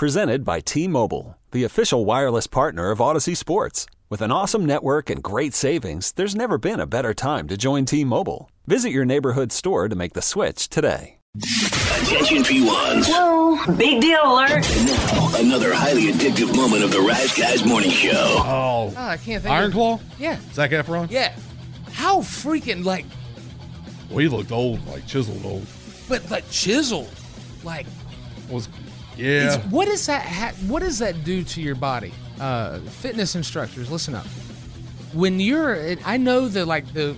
Presented by T Mobile, the official wireless partner of Audacy Sports. With an awesome network and great savings, there's never been a better time to join T Mobile. Visit your neighborhood store to make the switch today. Attention P1s. Whoa, big deal alert. And now, another highly addictive moment of the Rise Guys Morning Show. Oh, Oh, I can't think. Iron of, Claw? Yeah, Zac Efron? yeah. How freaking like, Well, he looked old, like chiseled old. but like chiseled, like. Was yeah. It's, what does that? Ha- what does that do to your body? Uh, fitness instructors, listen up. When you're, I know that like the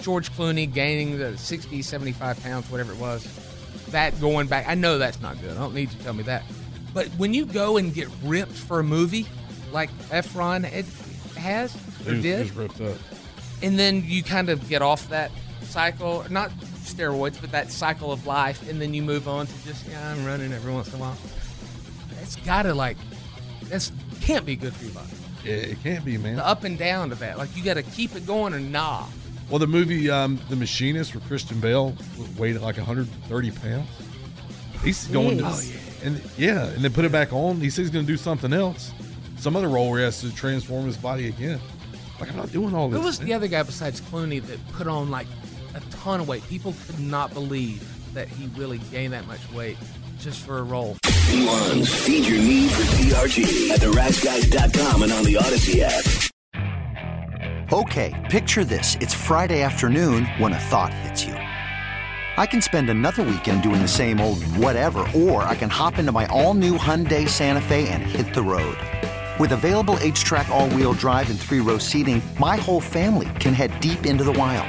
George Clooney gaining the 60, 75 pounds, whatever it was, that going back. I know that's not good. I don't need you to tell me that. But when you go and get ripped for a movie, like Efron it has or he was, did, was ripped up. and then you kind of get off that cycle not steroids but that cycle of life and then you move on to just yeah i'm running every once in a while it's gotta like that's can't be good for your body Yeah, it can't be, man. the up and down to that like you gotta keep it going or nah Well, the movie um, The Machinist, where Christian Bale weighed like 130 pounds. He's going to, Oh, and yeah, and then put it back on. He says he's going to do something else, some other role where he has to transform his body again. Like I'm not doing all this. who was man. the other guy besides clooney that put on like a ton of weight people could not believe that he really gained that much weight just for a role P1s, feed your need for TRT at theriseguys.com and on the Audacy app. Okay, picture this. It's Friday afternoon when a thought hits you. I can spend another weekend doing the same old whatever, or I can hop into my all new Hyundai Santa Fe and hit the road. With available HTRAC, all wheel drive, and three row seating, my whole family can head deep into the wild.